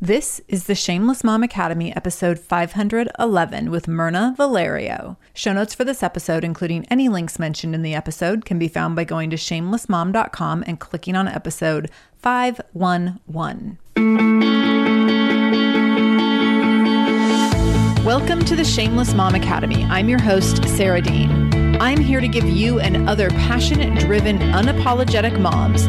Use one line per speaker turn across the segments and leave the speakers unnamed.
This is the Shameless Mom Academy, episode 511 with Mirna Valerio. Show notes for this episode, including any links mentioned in the episode, can be found by going to shamelessmom.com and clicking on episode 511. Welcome to the Shameless Mom Academy. I'm your host, Sarah Dean. I'm here to give you and other passionate, driven, unapologetic moms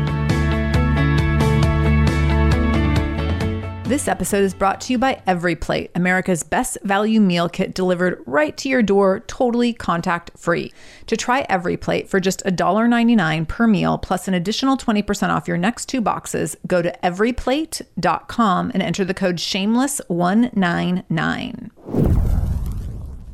This episode is brought to you by Every Plate, America's best value meal kit delivered right to your door, totally contact free. To try Every Plate for just $1.99 per meal plus an additional 20% off your next two boxes, go to everyplate.com and enter the code shameless199.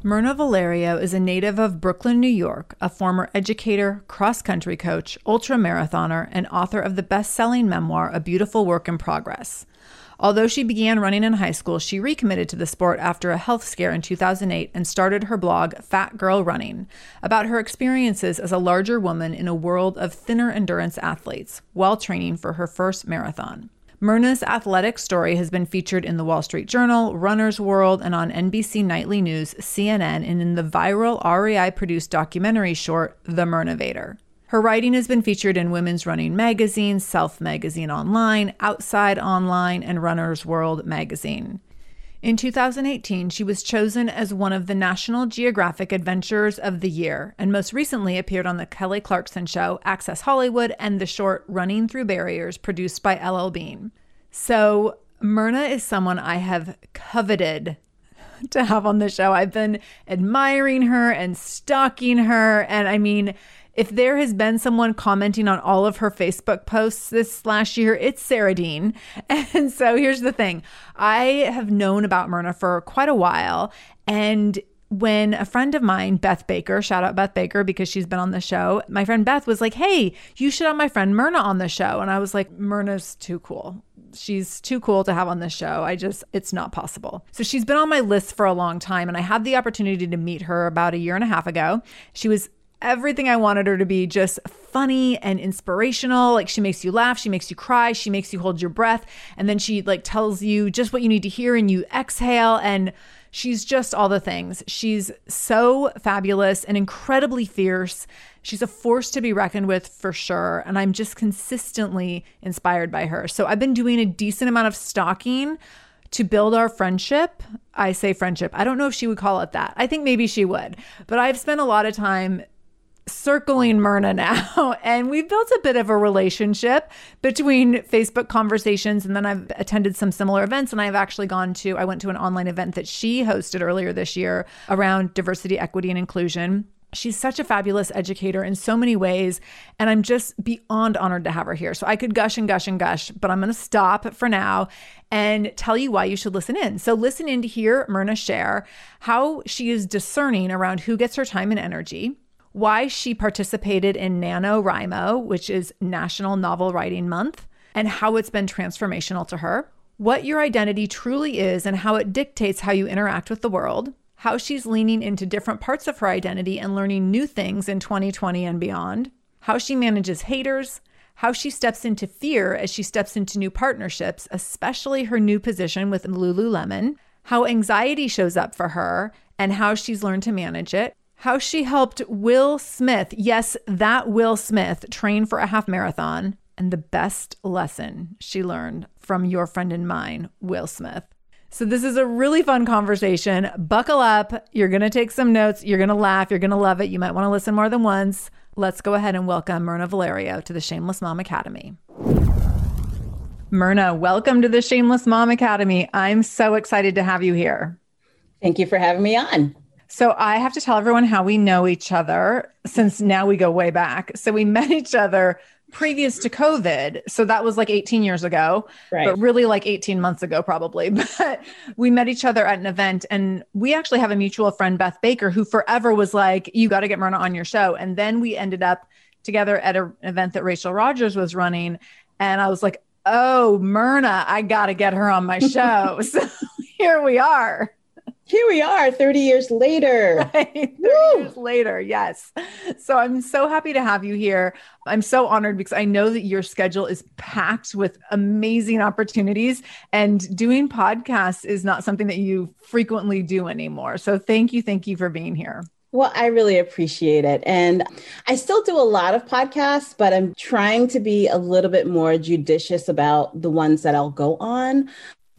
Mirna Valerio is a native of Brooklyn, New York, a former educator, cross country coach, ultra marathoner, and author of the best selling memoir, A Beautiful Work in Progress. Although she began running in high school, she recommitted to the sport after a health scare in 2008 and started her blog, Fat Girl Running, about her experiences as a larger woman in a world of thinner endurance athletes while training for her first marathon. Mirna's athletic story has been featured in the Wall Street Journal, Runner's World, and on NBC Nightly News, CNN, and in the viral REI produced documentary short, The Mirnavator. Her writing has been featured in Women's Running Magazine, Self Magazine Online, Outside Online, and Runner's World Magazine. In 2018, she was chosen as one of the National Geographic Adventurers of the Year and most recently appeared on The Kelly Clarkson Show, Access Hollywood, and the short Running Through Barriers produced by LL Bean. So, Mirna is someone I have coveted to have on the show. I've been admiring her and stalking her. And I mean, if there has been someone commenting on all of her Facebook posts this last year, it's Sarah Dean. And so here's the thing I have known about Mirna for quite a while. And when a friend of mine, Beth Baker, shout out Beth Baker because she's been on the show, my friend Beth was like, Hey, you should have my friend Mirna on the show. And I was like, Mirna's too cool. She's too cool to have on the show. I just, it's not possible. So she's been on my list for a long time, and I had the opportunity to meet her about a year and a half ago. She was everything I wanted her to be just funny and inspirational. Like she makes you laugh, she makes you cry, she makes you hold your breath, and then she like tells you just what you need to hear and you exhale and she's just all the things. She's so fabulous and incredibly fierce. She's a force to be reckoned with for sure, and I'm just consistently inspired by her. So I've been doing a decent amount of stalking to build our friendship. I say friendship. I don't know if she would call it that. I think maybe she would. But I've spent a lot of time circling mm. Mirna now, and we've built a bit of a relationship between Facebook conversations. And then I've attended some similar events, and I've actually gone to, I went to an online event that she hosted earlier this year around diversity, equity, and inclusion. She's such a fabulous educator in so many ways. And I'm just beyond honored to have her here. So I could gush and gush and gush, but I'm going to stop for now and tell you why you should listen in. So listen in to hear Mirna share how she is discerning around who gets her time and energy why she participated in NaNoWriMo, which is National Novel Writing Month, and how it's been transformational to her, what your identity truly is and how it dictates how you interact with the world, how she's leaning into different parts of her identity and learning new things in 2020 and beyond, how she manages haters, how she steps into fear as she steps into new partnerships, especially her new position with Lululemon, how anxiety shows up for her and how she's learned to manage it, how she helped Will Smith, yes, that Will Smith, train for a half marathon, and the best lesson she learned from your friend and mine, Will Smith. So, this is a really fun conversation. Buckle up. You're going to take some notes. You're going to laugh. You're going to love it. You might want to listen more than once. Let's go ahead and welcome Mirna Valerio to the Shameless Mom Academy. Mirna, welcome to the Shameless Mom Academy. I'm so excited to have you here.
Thank you for having me on.
So I have to tell everyone how we know each other since now we go way back. So we met each other previous to COVID. So that was like 18 years ago, right. but really like 18 months ago, probably. But we met each other at an event and we actually have a mutual friend, Beth Baker, who forever was like, you got to get Mirna on your show. And then we ended up together at an event that Rachel Rogers was running. And I was like, oh, Mirna, I got to get her on my show. so here we are
here we are 30 years later.
Right? 30 years later, yes. So I'm so happy to have you here. I'm so honored because I know that your schedule is packed with amazing opportunities, and doing podcasts is not something that you frequently do anymore. So thank you. Thank you for being here.
Well, I really appreciate it. And I still do a lot of podcasts, but I'm trying to be a little bit more judicious about the ones that I'll go on.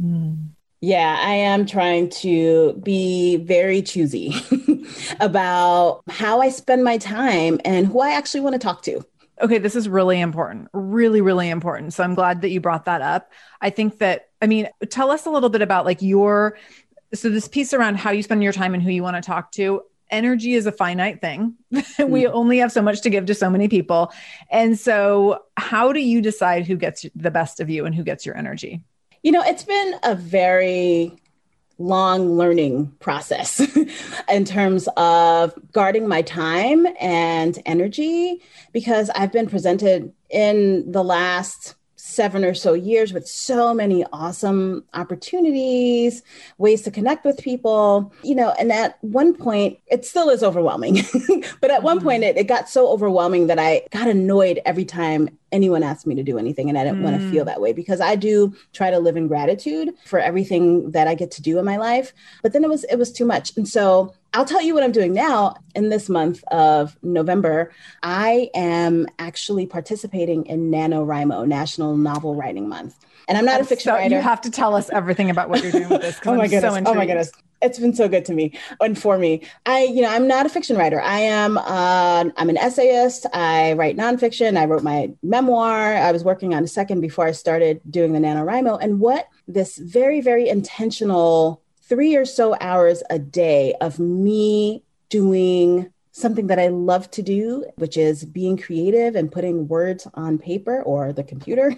Mm yeah, I am trying to be very choosy about how I spend my time and who I actually want to talk to.
Okay, this is really important. Really, really important. So I'm glad that you brought that up. I think that, I mean, tell us a little bit about like your, so this piece around how you spend your time and who you want to talk to. Energy is a finite thing. we mm. only have so much to give to so many people. And so, how do you decide who gets the best of you and who gets your energy?
You know, it's been a very long learning process in terms of guarding my time and energy because I've been presented in the last seven or so years with so many awesome opportunities, ways to connect with people, you know, and at one point, it still is overwhelming. but at one point, it, it got so overwhelming that I got annoyed every time anyone asked me to do anything. And I didn't mm. want to feel that way because I do try to live in gratitude for everything that I get to do in my life. But then it was, it was too much. And so I'll tell you what I'm doing now in this month of November. I am actually participating in NaNoWriMo, National Novel Writing Month. And I'm not a fiction
so,
writer.
You have to tell us everything about what you're doing with this.
oh my I'm goodness! So oh my goodness! It's been so good to me and for me. I, you know, I'm not a fiction writer. I am. Uh, I'm an essayist. I write nonfiction. I wrote my memoir. I was working on a second before I started doing the NaNoWriMo. And what this very, very intentional three or so hours a day of me doing something that I love to do, which is being creative and putting words on paper or the computer,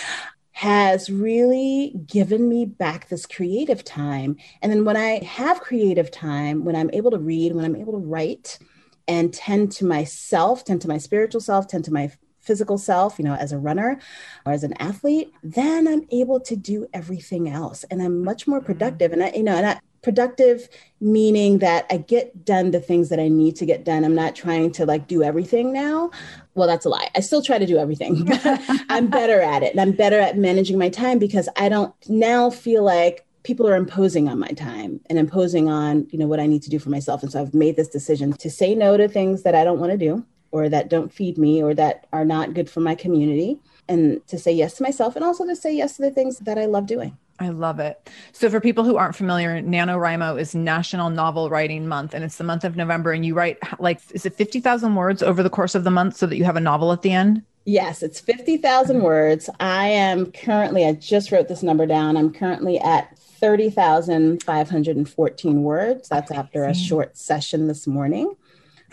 has really given me back this creative time. And then when I have creative time, when I'm able to read, when I'm able to write and tend to myself, tend to my spiritual self, tend to my physical self, you know, as a runner or as an athlete, then I'm able to do everything else and I'm much more mm-hmm. productive. And I, you know, and I, productive meaning that I get done the things that I need to get done. I'm not trying to like do everything now. Well, that's a lie. I still try to do everything. I'm better at it. And I'm better at managing my time because I don't now feel like people are imposing on my time and imposing on, you know, what I need to do for myself. And so I've made this decision to say no to things that I don't want to do or that don't feed me or that are not good for my community and to say yes to myself and also to say yes to the things that I love doing.
I love it. So, for people who aren't familiar, NaNoWriMo is National Novel Writing Month, and it's the month of November. And you write like, is it 50,000 words over the course of the month so that you have a novel at the end?
Yes, it's 50,000 mm-hmm. words. I am currently, I just wrote this number down. I'm currently at 30,514 words. That's after a short session this morning.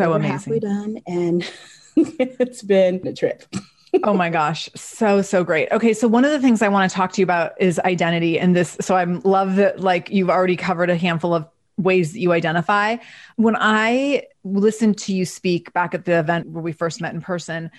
So
We're
amazing.
halfway done, and it's been a trip.
oh my gosh so so great okay so one of the things i want to talk to you about is identity and this so i love that like you've already covered a handful of ways that you identify when i listened to you speak back at the event where we first met in person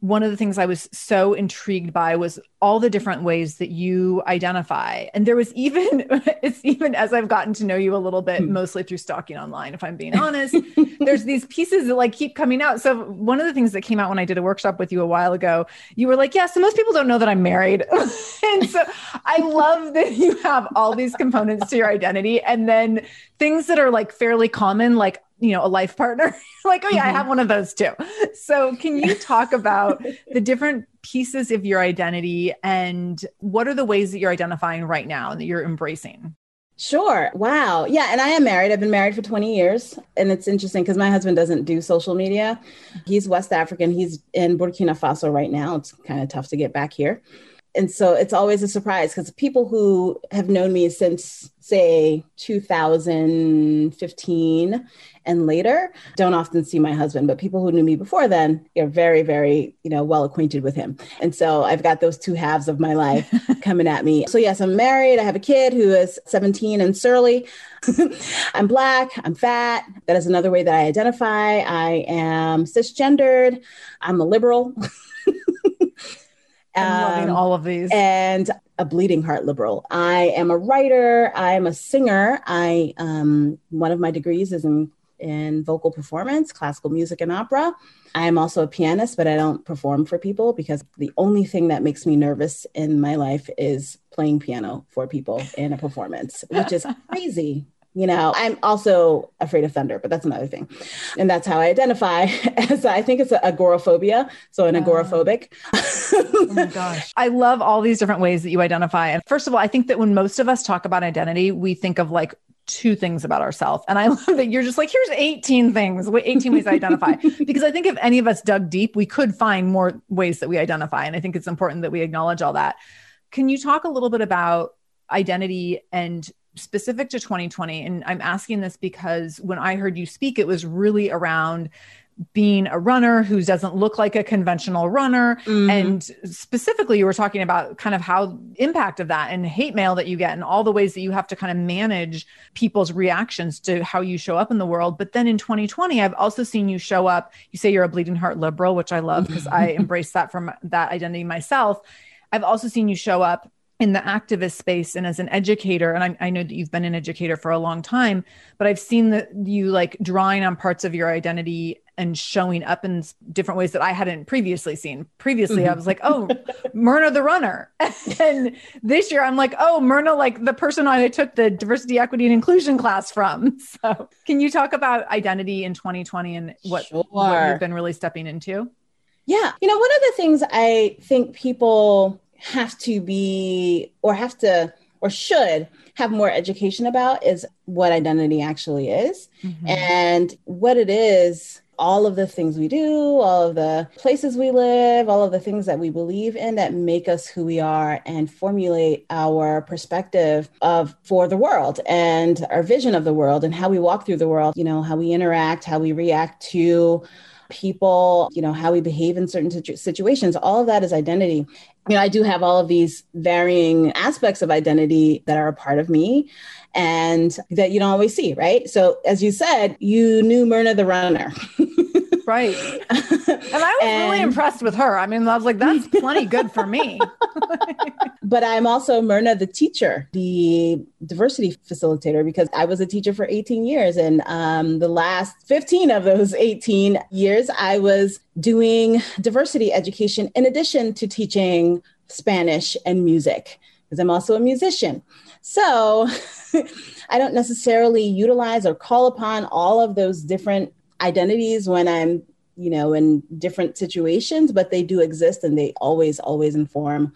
one of the things I was so intrigued by was all the different ways that you identify. And there was even, it's even as I've gotten to know you a little bit, hmm. mostly through stalking online, if I'm being honest, there's these pieces that like keep coming out. So one of the things that came out when I did a workshop with you a while ago, you were like, yeah, so most people don't know that I'm married. and so I love that you have all these components to your identity. And then things that are like fairly common, like you know, a life partner. like, oh yeah, mm-hmm. I have one of those too. So can you talk about the different pieces of your identity and what are the ways that you're identifying right now and that you're embracing?
Sure. Wow. Yeah. And I am married. I've been married for 20 years. And it's interesting because my husband doesn't do social media. He's West African. He's in Burkina Faso right now. It's kind of tough to get back here and so it's always a surprise because people who have known me since say 2015 and later don't often see my husband but people who knew me before then are very very you know well acquainted with him. And so i've got those two halves of my life coming at me. So yes i'm married i have a kid who is 17 and surly. I'm black i'm fat. That is another way that i identify. I am cisgendered. I'm a liberal
um, all of these.
And a bleeding heart liberal. I am a writer. I am a singer. I um, one of my degrees is in in vocal performance, classical music and opera. I am also a pianist, but I don't perform for people because the only thing that makes me nervous in my life is playing piano for people in a performance, which is crazy. You know, I'm also afraid of thunder, but that's another thing. And that's how I identify as I think it's agoraphobia. So an agoraphobic.
oh my gosh. I love all these different ways that you identify. And first of all, I think that when most of us talk about identity, we think of like two things about ourselves. And I love that you're just like, here's 18 things, 18 ways to identify. because I think if any of us dug deep, we could find more ways that we identify. And I think it's important that we acknowledge all that. Can you talk a little bit about identity and specific to 2020 and i'm asking this because when i heard you speak it was really around being a runner who doesn't look like a conventional runner. Mm-hmm. and specifically you were talking about kind of how impact of that and hate mail that you get and all the ways that you have to kind of manage people's reactions to how you show up in the world. But then in 2020 i've also seen you show up. You say you're a bleeding heart liberal which i love because i embrace that from that identity myself. I've also seen you show up in the activist space and as an educator and I, I, know that you've been an educator for a long time but i've seen that you like drawing on parts of your identity and showing up in different ways that i hadn't previously seen. Previously mm-hmm. i was like oh Mirna the runner. And this year i'm like oh Mirna like the person i took the diversity equity and inclusion class from. So can you talk about identity in 2020 and what, sure. what you've been really stepping into?
Yeah. You know one of the things i think people have to be or have to or should have more education about is what identity actually is mm-hmm. and what it is all of the things we do, all of the places we live, all of the things that we believe in that make us who we are and formulate our perspective of for the world and our vision of the world and how we walk through the world, you know, how we interact, how we react to people, you know, how we behave in certain situ- situations. All of that is identity. You know, I do have all of these varying aspects of identity that are a part of me and that you don't always see, right? So, as you said, you knew Mirna the runner.
right. And I was and, really impressed with her. I mean, I was like, that's plenty good for me.
but I'm also Mirna the teacher, the diversity facilitator, because I was a teacher for 18 years. And um, the last 15 of those 18 years, I was doing diversity education in addition to teaching Spanish and music, because I'm also a musician. So I don't necessarily utilize or call upon all of those different identities when I'm, you know, in different situations, but they do exist and they always, always inform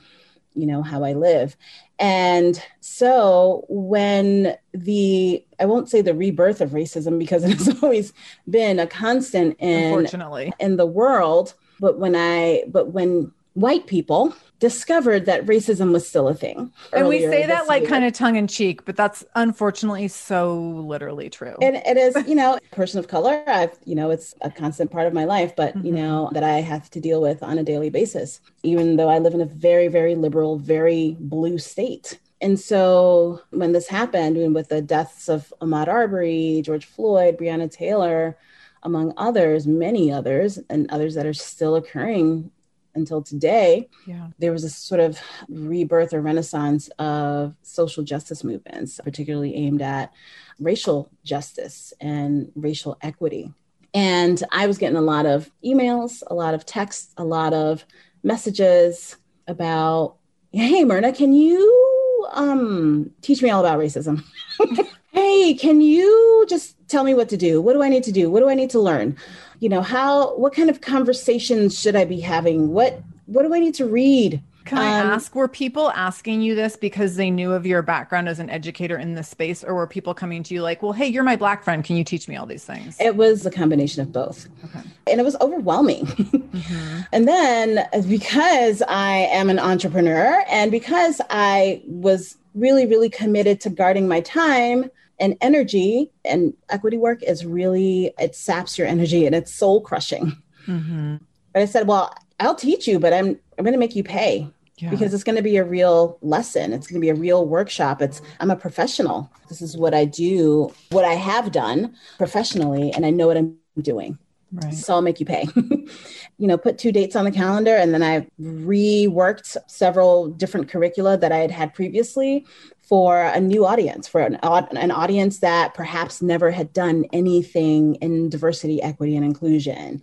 you know, how I live. And so when the, I won't say the rebirth of racism because it has always been a constant in,
Unfortunately.
in the world. But when I, but when white people discovered that racism was still a thing.
And we say that like kind of tongue in cheek, but that's unfortunately so literally true.
And it is, you know, person of color. I've, you know, it's a constant part of my life, but mm-hmm. you know, that I have to deal with on a daily basis, even though I live in a very, very liberal, very blue state. And so when this happened, and with the deaths of Ahmaud Arbery, George Floyd, Breonna Taylor, among others, many others, and others that are still occurring until today,
yeah.
there was a sort of rebirth or renaissance of social justice movements, particularly aimed at racial justice and racial equity. And I was getting a lot of emails, a lot of texts, a lot of messages about, hey, Mirna, can you um, teach me all about racism? hey, can you just tell me what to do? What do I need to do? What do I need to learn? You know how what kind of conversations should i be having what what do i need to read
can I um, ask, were people asking you this because they knew of your background as an educator in this space, or were people coming to you like, well, hey, you're my black friend. Can you teach me all these things?
It was a combination of both. Okay. And it was overwhelming. Mm-hmm. and then because I am an entrepreneur and because I was really, really committed to guarding my time, and energy and equity work is really it saps your energy and it's soul crushing mm-hmm. but i said well i'll teach you but i'm i'm going to make you pay yeah. because it's going to be a real lesson it's going to be a real workshop it's i'm a professional this is what i do what i have done professionally and i know what i'm doing Right. So I'll make you pay. you know, put two dates on the calendar. And then I reworked several different curricula that I had had previously for a new audience, for an, an audience that perhaps never had done anything in diversity, equity, and inclusion.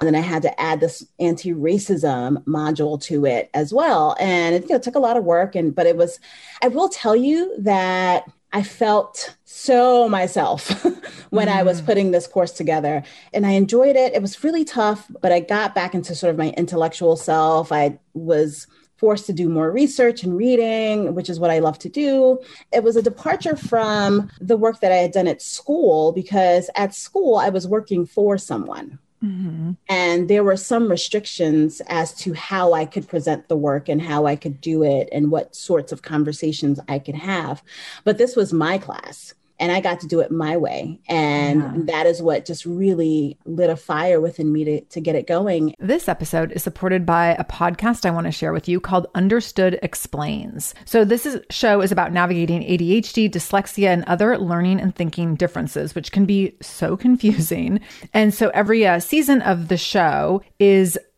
And then I had to add this anti-racism module to it as well. And it you know, took a lot of work. And but it was, I will tell you that I felt so myself when mm. I was mm. putting this course together. And I enjoyed it. It was really tough, but I got back into sort of my intellectual self. I was forced to do more research and reading, which is what I love to do. It was a departure from the work that I had done at school because at school I was working for someone. Mm-hmm. And there were some restrictions as to how I could present the work and how I could do it and what sorts of conversations I could have. But this was my class and I got to do it my way. And yeah. that is what just really lit a fire within me to, to get it going.
This episode is supported by a podcast I want to share with you called Understood Explains. So, this is, show is about navigating ADHD, dyslexia, and other learning and thinking differences, which can be so confusing. And so, every uh, season of the show is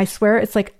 I swear it's like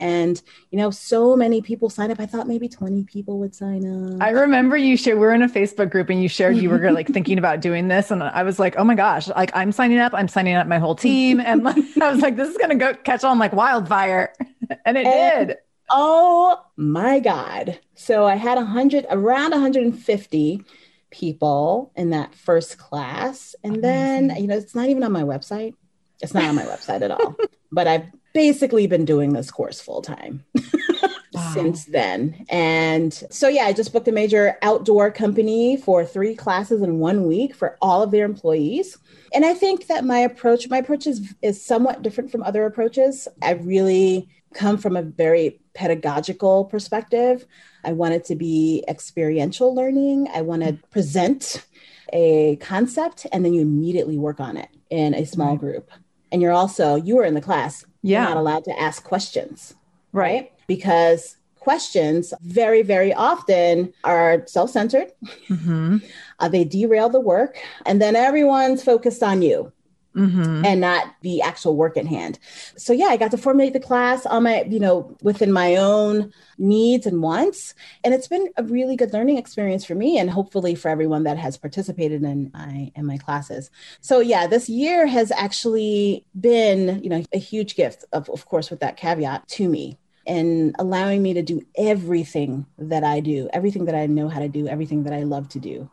And, you know, so many people sign up. I thought maybe 20 people would sign up.
I remember you shared, we are in a Facebook group and you shared you were like thinking about doing this. And I was like, oh my gosh, like I'm signing up, I'm signing up my whole team. And like, I was like, this is going to go catch on like wildfire. And it and, did.
Oh my God. So I had a hundred, around 150 people in that first class. And Amazing. then, you know, it's not even on my website. It's not on my website at all. But I've basically been doing this course full time wow. since then. And so, yeah, I just booked a major outdoor company for three classes in one week for all of their employees. And I think that my approach, my approach is, is somewhat different from other approaches. I really come from a very pedagogical perspective. I want it to be experiential learning. I want to present a concept and then you immediately work on it in a small right. group. And you're also, you were in the class yeah. you're not allowed to ask questions, right? Because questions very, very often are self centered. Mm-hmm. Uh, they derail the work, and then everyone's focused on you mm-hmm. and not the actual work at hand. So yeah, I got to formulate the class on my, you know, within my own needs and wants. And it's been a really good learning experience for me and hopefully for everyone that has participated in my in my classes. So yeah, this year has actually been, you know, a huge gift of, of course with that caveat to me and allowing me to do everything that I do, everything that I know how to do, everything that I love to do.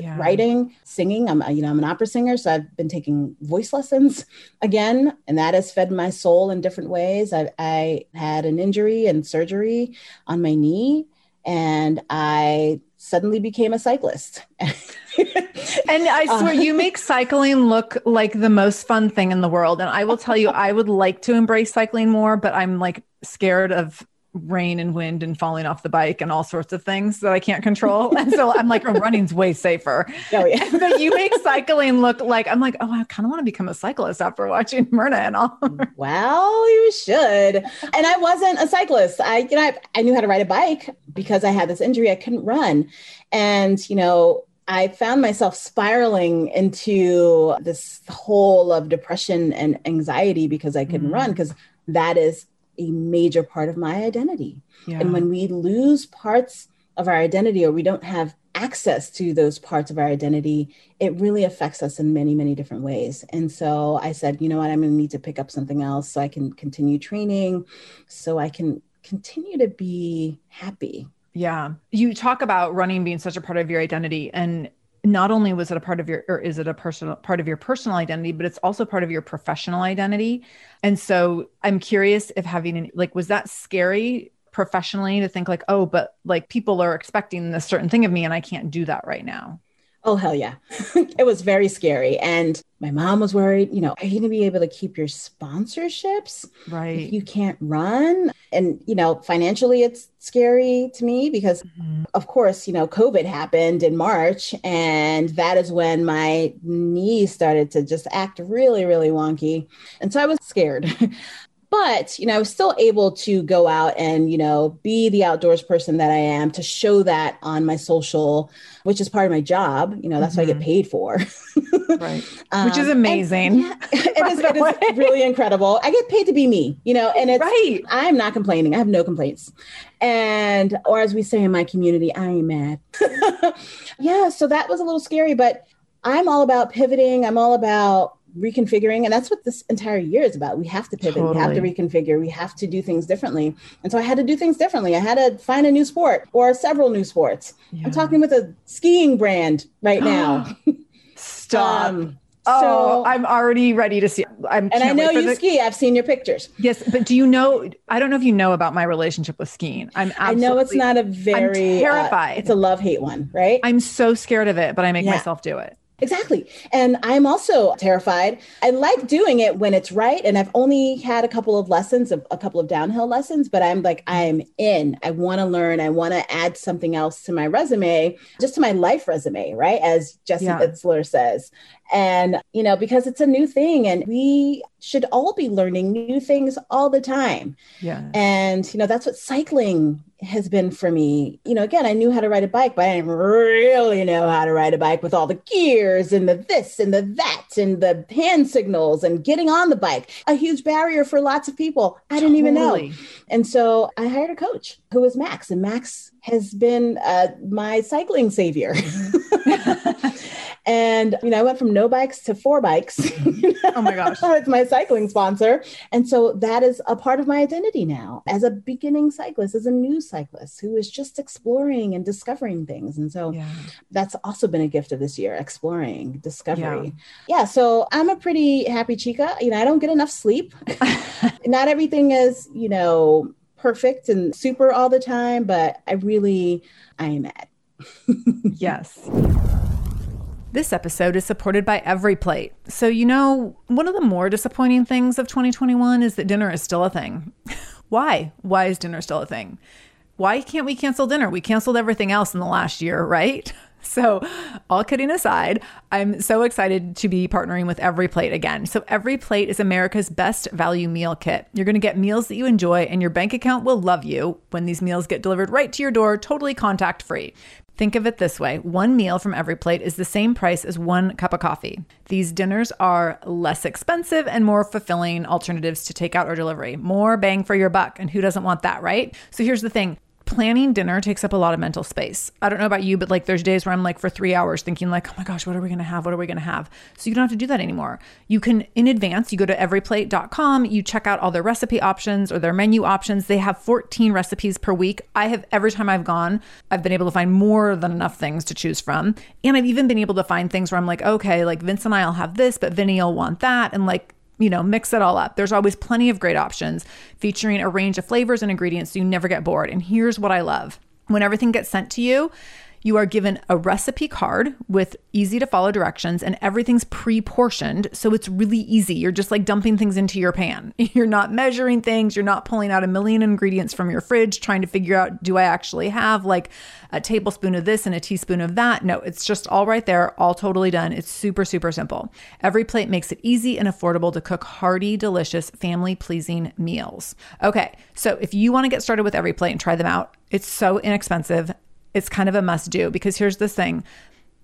Yeah. writing, singing. I'm, you know, I'm an opera singer, so I've been taking voice lessons again, and that has fed my soul in different ways. I, I had an injury and surgery on my knee, and I suddenly became a cyclist.
and I swear, uh, you make cycling look like the most fun thing in the world. And I will tell you, I would like to embrace cycling more, but I'm like scared of rain and wind and falling off the bike and all sorts of things that I can't control. And so I'm like, running's way safer. Oh, yeah. but you make cycling look like I'm like, oh, I kind of want to become a cyclist after watching Mirna and all.
well, you should. And I wasn't a cyclist. I, you know, I, I knew how to ride a bike because I had this injury. I couldn't run. And, you know, I found myself spiraling into this hole of depression and anxiety because I couldn't mm. run because that is a major part of my identity. Yeah. And when we lose parts of our identity or we don't have access to those parts of our identity, it really affects us in many, many different ways. And so I said, you know what, I'm going to need to pick up something else so I can continue training, so I can continue to be happy.
Yeah. You talk about running being such a part of your identity. And not only was it a part of your or is it a personal part of your personal identity but it's also part of your professional identity. And so i'm curious if having an, like was that scary professionally to think like oh but like people are expecting this certain thing of me and i can't do that right now
Oh, hell yeah. it was very scary. And my mom was worried, you know, are you going to be able to keep your sponsorships?
Right.
If you can't run. And, you know, financially, it's scary to me because, mm-hmm. of course, you know, COVID happened in March. And that is when my knee started to just act really, really wonky. And so I was scared. but you know i was still able to go out and you know be the outdoors person that i am to show that on my social which is part of my job you know that's mm-hmm. what i get mm-hmm. paid for.
Right. Um, which is amazing yeah,
it, is, it is really incredible. I get paid to be me you know and it's right. I'm not complaining. I have no complaints. And or as we say in my community i ain't mad. Yeah so that was a little scary but i'm all about pivoting. I'm all about reconfiguring and that's what this entire year is about we have to pivot totally. we have to reconfigure we have to do things differently and so i had to do things differently i had to find a new sport or several new sports yeah. i'm talking with a skiing brand right now
stop um, Oh, I'm already ready to see. I'm
and I know you the, ski. I've seen your pictures.
Yes, but do you know? I don't know if you know about my relationship with skiing. I'm. I
know it's not a very
I'm terrified.
Uh, it's a love hate one, right?
I'm so scared of it, but I make yeah. myself do it.
Exactly. And I'm also terrified. I like doing it when it's right. And I've only had a couple of lessons, a, a couple of downhill lessons, but I'm like, I'm in. I want to learn. I want to add something else to my resume, just to my life resume, right? As Jesse yeah. Itzler says. And, you know, because it's a new thing and we should all be learning new things all the time.
Yeah.
And, you know, that's what cycling has been for me. You know, again, I knew how to ride a bike, but I didn't really know how to ride a bike with all the gears and the this and the that and the hand signals and getting on the bike. A huge barrier for lots of people. I didn't totally. even know. And so I hired a coach who was Max, and Max has been uh, my cycling savior. And, you know, I went from no bikes to four bikes.
oh my gosh.
it's my cycling sponsor. And so that is a part of my identity now as a beginning cyclist, as a new cyclist who is just exploring and discovering things. And so yeah. that's also been a gift of this year, exploring, discovery. Yeah. yeah. So I'm a pretty happy chica. You know, I don't get enough sleep. Not everything is, you know, perfect and super all the time, but I really, I am at.
yes. This episode is supported by EveryPlate. So, you know, one of the more disappointing things of 2021 is that dinner is still a thing. Why? Why is dinner still a thing? Why can't we cancel dinner? We canceled everything else in the last year, right? So, all kidding aside, I'm so excited to be partnering with Every Plate again. So, Every Plate is America's best value meal kit. You're going to get meals that you enjoy, and your bank account will love you when these meals get delivered right to your door, totally contact free. Think of it this way one meal from every plate is the same price as one cup of coffee. These dinners are less expensive and more fulfilling alternatives to takeout or delivery. More bang for your buck. And who doesn't want that, right? So here's the thing planning dinner takes up a lot of mental space. I don't know about you, but like there's days where I'm like for three hours thinking like, oh my gosh, what are we gonna have? What are we gonna have? So you don't have to do that anymore. You can in advance, you go to everyplate.com, you check out all their recipe options or their menu options. They have 14 recipes per week. I have every time I've gone, I've been able to find more than enough things to choose from. And I've even been able to find things where I'm like, okay, like Vince and I'll have this, but Vinny will want that. And like you know, mix it all up. There's always plenty of great options featuring a range of flavors and ingredients so you never get bored. And here's what I love when everything gets sent to you, you are given a recipe card with easy to follow directions, and everything's pre portioned. So it's really easy. You're just like dumping things into your pan. You're not measuring things. You're not pulling out a million ingredients from your fridge trying to figure out do I actually have like a tablespoon of this and a teaspoon of that? No, it's just all right there, all totally done. It's super, super simple. Every plate makes it easy and affordable to cook hearty, delicious, family pleasing meals. Okay, so if you want to get started with EveryPlate and try them out, it's so inexpensive it's kind of a must do because here's the thing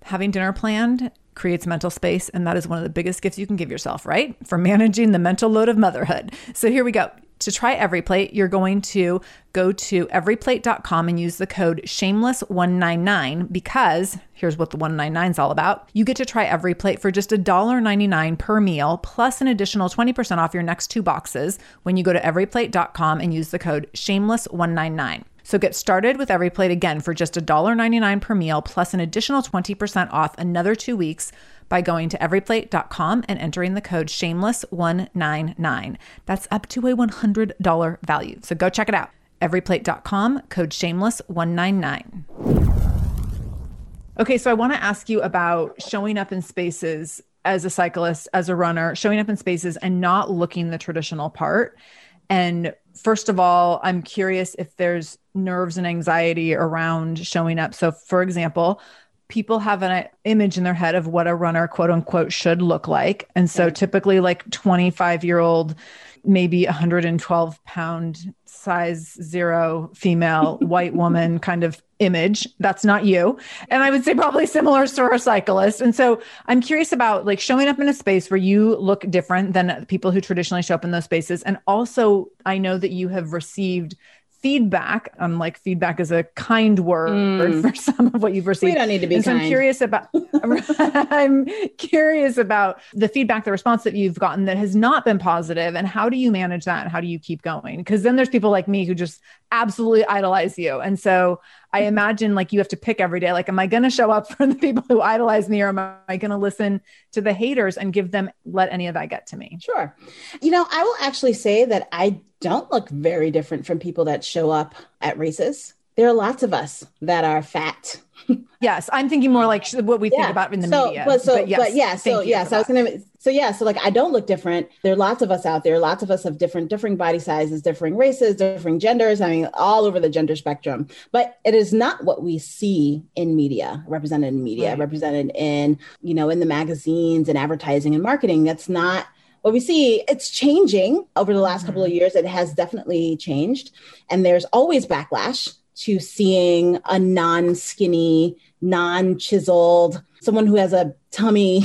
having dinner planned creates mental space. And that is one of the biggest gifts you can give yourself, right? For managing the mental load of motherhood. So here we go. To try every plate you're going to go to everyplate.com and use the code shameless199 because here's what the 199 is all about. You get to try every plate for just $1.99 per meal plus an additional 20% off your next two boxes when you go to everyplate.com and use the code shameless199. So get started with EveryPlate again for just $1.99 per meal plus an additional 20% off another two weeks by going to everyplate.com and entering the code shameless199. That's up to a $100 value. So go check it out. Everyplate.com, code shameless199. Okay, so I want to ask you about showing up in spaces as a cyclist, as a runner, showing up in spaces and not looking the traditional part. And first of all, I'm curious if there's nerves and anxiety around showing up. So, for example, people have an uh, image in their head of what a runner quote unquote should look like and so typically like 25 year old maybe 112 pound size zero female white woman kind of image. That's not you. And i would say probably similar for a cyclist. And so i'm curious about like showing up in a space where you look different than people who traditionally show up in those spaces. And also i know that you have received feedback. Um, like feedback is a kind word mm. for some of what you've received.
We don't need to be
and
kind.
I'm curious about. I'm curious about the feedback, the response that you've gotten that has not been positive, and how do you manage that, and how do you keep going? Because then there's people like me who just absolutely idolize you, and so I imagine like you have to pick every day. Like, am I going to show up for the people who idolize me, or am I going to listen to the haters and give them let any of that get to me?
Sure. You know, I will actually say that I don't look very different from people that show up at races. There are lots of us that are fat.
Yes, I'm thinking more like what we yeah. think about in the
so,
media.
But so, but, yes, but yeah, so yes, I was going to. So yeah, so like I don't look different. There are lots of us out there. Lots of us of different, differing body sizes, differing races, differing genders. I mean, all over the gender spectrum. But it is not what we see in media, represented in media, right. represented in you know in the magazines and advertising and marketing. That's not what we see it's changing over the last mm-hmm. couple of years it has definitely changed and there's always backlash to seeing a non-skinny non-chiseled someone who has a tummy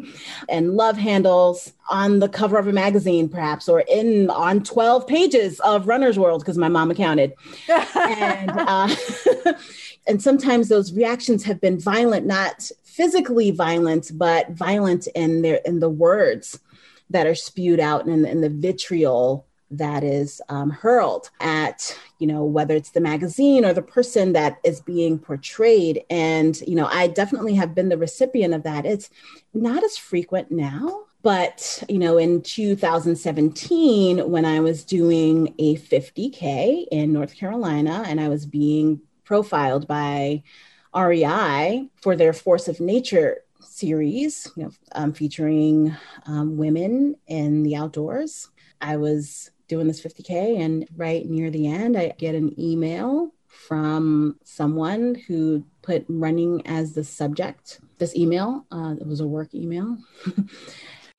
and love handles on the cover of a magazine perhaps or in on 12 pages of runner's world because my mom counted and uh, and sometimes those reactions have been violent not physically violent but violent in their in the words that are spewed out and, and the vitriol that is um, hurled at you know whether it's the magazine or the person that is being portrayed and you know i definitely have been the recipient of that it's not as frequent now but you know in 2017 when i was doing a 50k in north carolina and i was being profiled by rei for their force of nature series, you know, um, featuring um, women in the outdoors. I was doing this 50K, and right near the end, I get an email from someone who put running as the subject. This email, uh, it was a work email.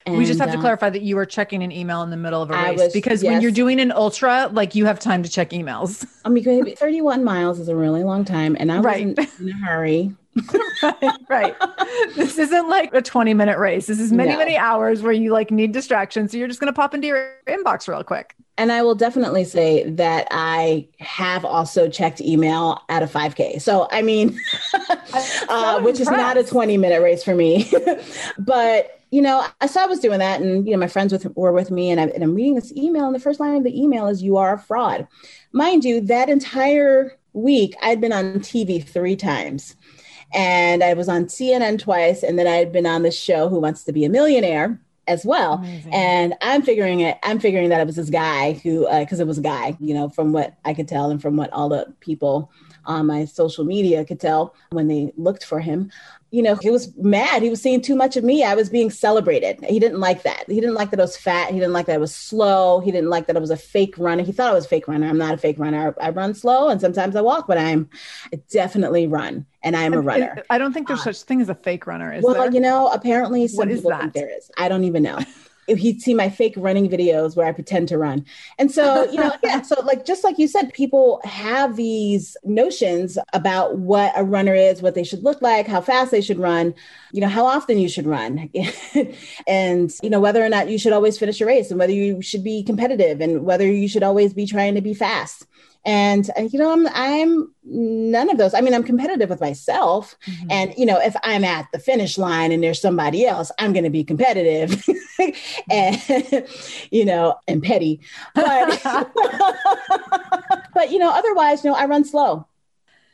And, we just have to uh, clarify that you were checking an email in the middle of a race was, because yes. when you're doing an ultra, like you have time to check emails.
I mean, 31 miles is a really long time, and I wasn't right. in a hurry.
right, right. This isn't like a 20 minute race. This is many, no. many hours where you like need distraction. So you're just going to pop into your inbox real quick.
And I will definitely say that I have also checked email at a 5K. So, I mean, uh, which is not a 20 minute race for me. but, you know, I saw I was doing that and, you know, my friends with, were with me and, I, and I'm reading this email. And the first line of the email is, You are a fraud. Mind you, that entire week I'd been on TV three times and I was on CNN twice, and then I had been on the show Who Wants to Be a Millionaire as well. Amazing. And I'm figuring it. I'm figuring that it was this guy who, because uh, it was a guy, you know, from what I could tell and from what all the people on my social media could tell when they looked for him you know, he was mad. He was seeing too much of me. I was being celebrated. He didn't like that. He didn't like that I was fat. He didn't like that I was slow. He didn't like that I was a fake runner. He thought I was a fake runner. I'm not a fake runner. I run slow and sometimes I walk, but I'm I definitely run and I'm a runner.
I don't think there's uh, such thing as a fake runner. Is
well,
there?
you know, apparently some people that? think there is. I don't even know. he'd see my fake running videos where I pretend to run. And so, you know, yeah, so like just like you said, people have these notions about what a runner is, what they should look like, how fast they should run, you know, how often you should run, and you know, whether or not you should always finish a race and whether you should be competitive and whether you should always be trying to be fast. And, and you know, I'm I'm none of those. I mean, I'm competitive with myself. Mm-hmm. And, you know, if I'm at the finish line and there's somebody else, I'm going to be competitive and, you know, and petty. But, but, you know, otherwise, you know, I run slow.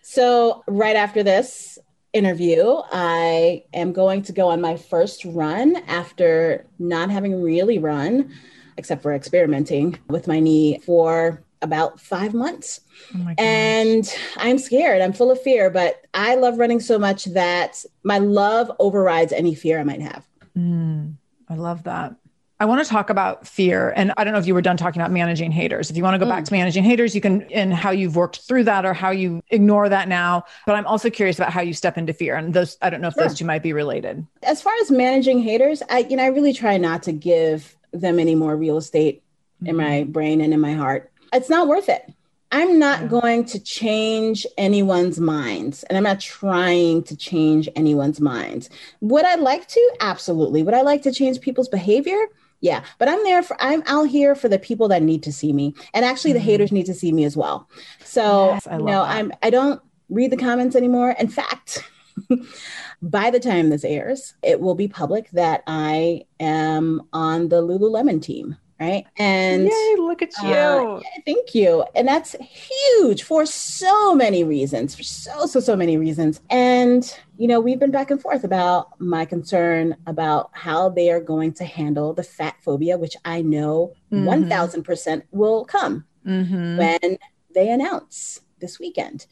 So right after this interview, I am going to go on my first run after not having really run, except for experimenting with my knee for about five months. Oh and I'm scared. I'm full of fear, but I love running so much that my love overrides any fear I might have.
Mm, I love that. I want to talk about fear. And I don't know if you were done talking about managing haters. If you want to go mm. back to managing haters, you can, and how you've worked through that or how you ignore that now. But I'm also curious about how you step into fear. And those, I don't know if sure. those two might be related.
As far as managing haters, I, you know, I really try not to give them any more real estate mm-hmm. in my brain and in my heart. It's not worth it. I'm not going to change anyone's minds, and I'm not trying to change anyone's minds. Would I like to? Absolutely. Would I like to change people's behavior? Yeah, but I'm there for I'm out here for the people that need to see me, and actually the mm-hmm. haters need to see me as well. So yes, you know, that. I'm I don't read the comments anymore. In fact, by the time this airs, it will be public that I am on the Lululemon team right?
And Yay, look at you. Uh,
yeah, thank you. And that's huge for so many reasons, for so, so, so many reasons. And, you know, we've been back and forth about my concern about how they are going to handle the fat phobia, which I know mm-hmm. 1000% will come mm-hmm. when they announce this weekend.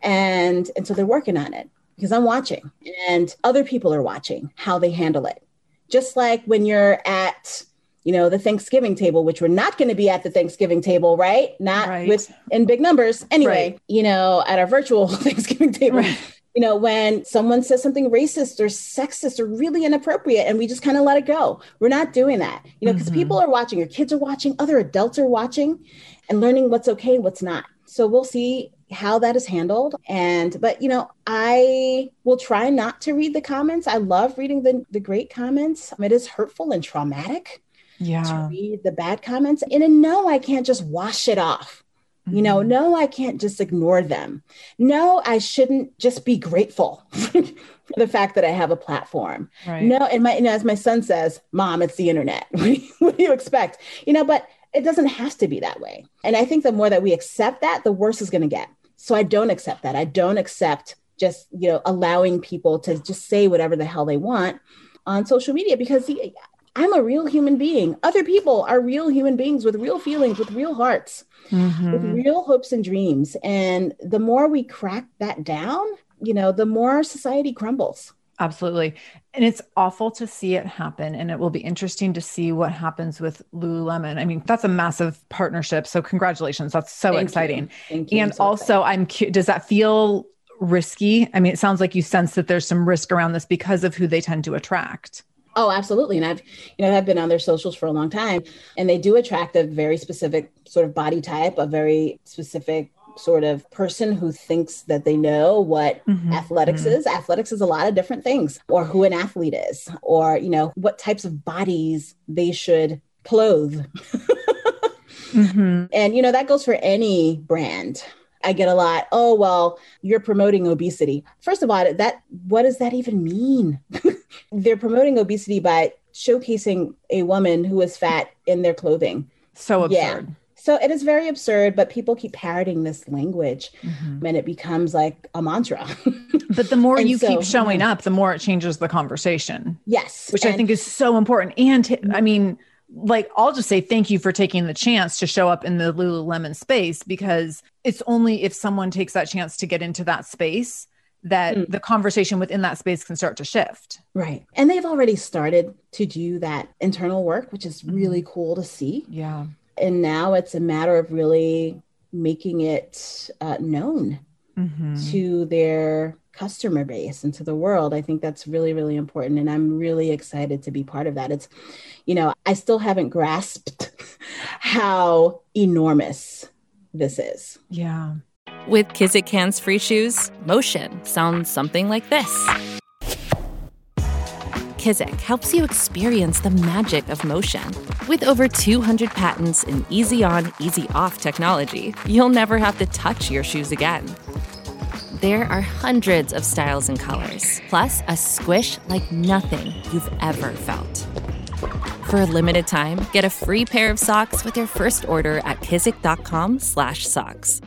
And, and so they're working on it because I'm watching and other people are watching how they handle it. Just like when you're at you know, the Thanksgiving table, which we're not going to be at the Thanksgiving table, right? Not right. with in big numbers. Anyway, right. you know, at our virtual Thanksgiving table. Right. You know, when someone says something racist or sexist or really inappropriate and we just kind of let it go. We're not doing that. You know, because mm-hmm. people are watching, your kids are watching, other adults are watching and learning what's okay, and what's not. So we'll see how that is handled and but you know i will try not to read the comments i love reading the, the great comments it is hurtful and traumatic
yeah.
to read the bad comments. And a no, I can't just wash it off. Mm-hmm. You know, mm-hmm. no, I can't just ignore them. No, I shouldn't just be grateful for the fact that I have a platform. Right. No, and my, as my son says, Mom, it's the internet. what do you expect? You know, but it doesn't have to be that way. And I think the more that we accept that, the worse is going to get. So I don't accept that. I don't accept just, you know, allowing people to just say whatever the hell they want on social media because I'm a real human being. Other people are real human beings with real feelings, with real hearts, mm-hmm. with real hopes and dreams. And the more we crack that down, you know, the more society crumbles.
Absolutely. And it's awful to see it happen. And it will be interesting to see what happens with Lululemon. I mean, that's a massive partnership. So, congratulations. That's so Thank exciting. You. You. And I'm so also, excited. I'm cu- does that feel risky? I mean, it sounds like you sense that there's some risk around this because of who they tend to attract.
Oh, absolutely. And I've, you know, I've been on their socials for a long time and they do attract a very specific sort of body type, a very specific sort of person who thinks that they know what mm-hmm. athletics mm-hmm. is. Athletics is a lot of different things, or who an athlete is, or, you know, what types of bodies they should clothe. mm-hmm. And, you know, that goes for any brand. I get a lot, oh, well, you're promoting obesity. First of all, that what does that even mean? They're promoting obesity by showcasing a woman who is fat in their clothing.
So absurd. Yeah.
So it is very absurd, but people keep parroting this language mm-hmm. and it becomes like a mantra.
but the more you so, keep showing yeah. up, the more it changes the conversation.
Yes.
Which and, I think is so important. And I mean, like I'll just say thank you for taking the chance to show up in the Lululemon space because it's only if someone takes that chance to get into that space that mm. the conversation within that space can start to shift.
Right. And they've already started to do that internal work, which is really mm-hmm. cool to see.
Yeah.
And now it's a matter of really making it uh, known mm-hmm. to their customer base and to the world. I think that's really, really important. And I'm really excited to be part of that. It's, you know, I still haven't grasped how enormous this is.
Yeah.
With Kizik hands free shoes, motion sounds something like this. Kizik helps you experience the magic of motion. With over 200 patents and easy on, easy off technology, you'll never have to touch your shoes again. There are hundreds of styles and colors, plus a squish like nothing you've ever felt. For a limited time, get a free pair of socks with your first order at kizik.com/socks.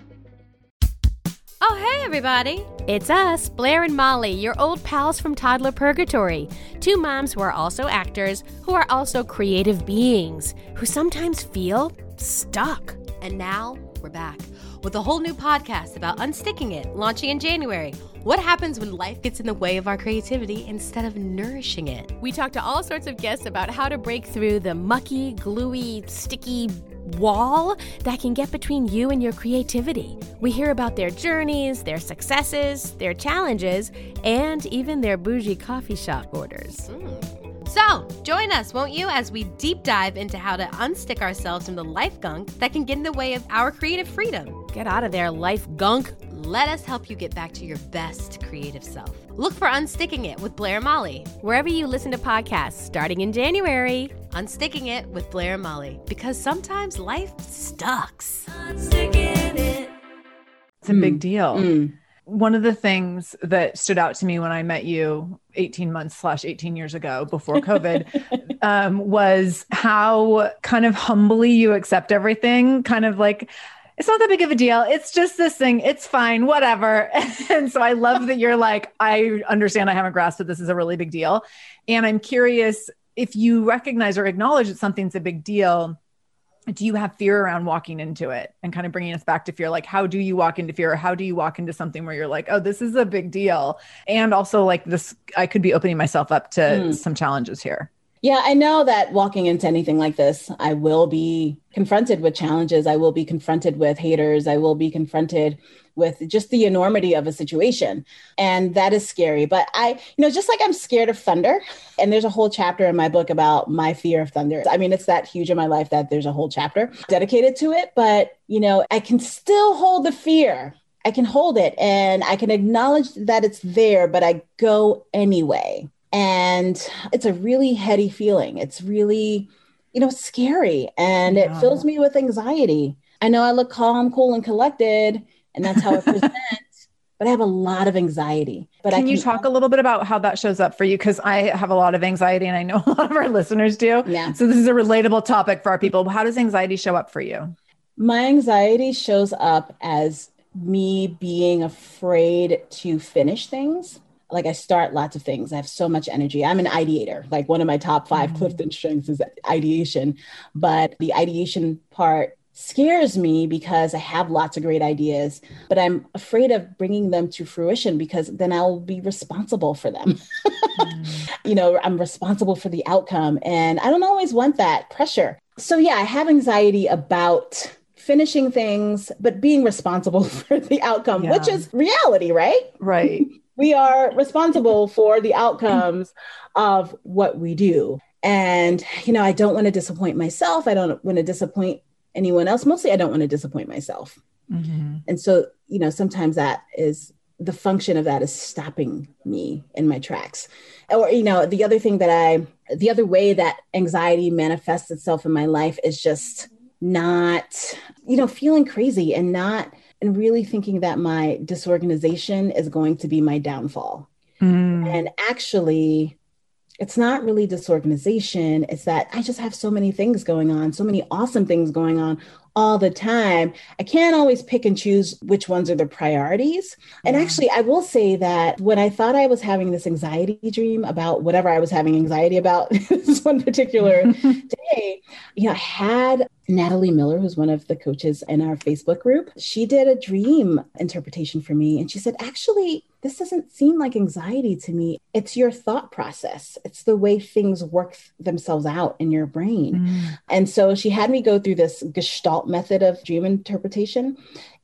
Oh, hey everybody! It's us, Blair and Molly, your old pals from Toddler Purgatory. Two moms who are also actors, who are also creative beings, who sometimes feel stuck. And now we're back with a whole new podcast about unsticking it, launching in January. What happens when life gets in the way of our creativity instead of nourishing it? We talk to all sorts of guests about how to break through the mucky, gluey, sticky wall that can get between you and your creativity. We hear about their journeys, their successes, their challenges, and even their bougie coffee shop orders. Mm. So, join us, won't you, as we deep dive into how to unstick ourselves from the life gunk that can get in the way of our creative freedom. Get out of there, life gunk. Let us help you get back to your best creative self. Look for Unsticking It with Blair and Molly, wherever you listen to podcasts, starting in January. Unsticking It with Blair and Molly, because sometimes life sucks.
It's a big deal. Mm one of the things that stood out to me when I met you 18 months slash 18 years ago before COVID um, was how kind of humbly you accept everything, kind of like, it's not that big of a deal. It's just this thing. It's fine, whatever. and so I love that you're like, I understand I haven't grasped that this is a really big deal. And I'm curious if you recognize or acknowledge that something's a big deal do you have fear around walking into it and kind of bringing us back to fear like how do you walk into fear or how do you walk into something where you're like oh this is a big deal and also like this i could be opening myself up to mm. some challenges here
yeah i know that walking into anything like this i will be confronted with challenges i will be confronted with haters i will be confronted with just the enormity of a situation. And that is scary. But I, you know, just like I'm scared of thunder, and there's a whole chapter in my book about my fear of thunder. I mean, it's that huge in my life that there's a whole chapter dedicated to it. But, you know, I can still hold the fear. I can hold it and I can acknowledge that it's there, but I go anyway. And it's a really heady feeling. It's really, you know, scary and yeah. it fills me with anxiety. I know I look calm, cool, and collected, and that's how I present. but I have a lot of anxiety. But
can,
can
you talk a little bit about how that shows up for you? Because I have a lot of anxiety, and I know a lot of our listeners do.
Yeah.
So this is a relatable topic for our people. How does anxiety show up for you?
My anxiety shows up as me being afraid to finish things. Like I start lots of things. I have so much energy. I'm an ideator. Like one of my top 5 mm-hmm. Clifton strengths is ideation. But the ideation part scares me because I have lots of great ideas, but I'm afraid of bringing them to fruition because then I'll be responsible for them. mm. You know, I'm responsible for the outcome, and I don't always want that pressure. So, yeah, I have anxiety about finishing things, but being responsible for the outcome, yeah. which is reality, right?
Right.
We are responsible for the outcomes of what we do. And, you know, I don't want to disappoint myself. I don't want to disappoint anyone else. Mostly, I don't want to disappoint myself. Mm-hmm. And so, you know, sometimes that is the function of that is stopping me in my tracks. Or, you know, the other thing that I, the other way that anxiety manifests itself in my life is just not, you know, feeling crazy and not, and really thinking that my disorganization is going to be my downfall. Mm. And actually, it's not really disorganization. It's that I just have so many things going on, so many awesome things going on all the time. I can't always pick and choose which ones are the priorities. And actually, I will say that when I thought I was having this anxiety dream about whatever I was having anxiety about this one particular day, you know, I had Natalie Miller, who's one of the coaches in our Facebook group, she did a dream interpretation for me. And she said, actually, this doesn't seem like anxiety to me. It's your thought process, it's the way things work themselves out in your brain. Mm. And so she had me go through this gestalt method of dream interpretation.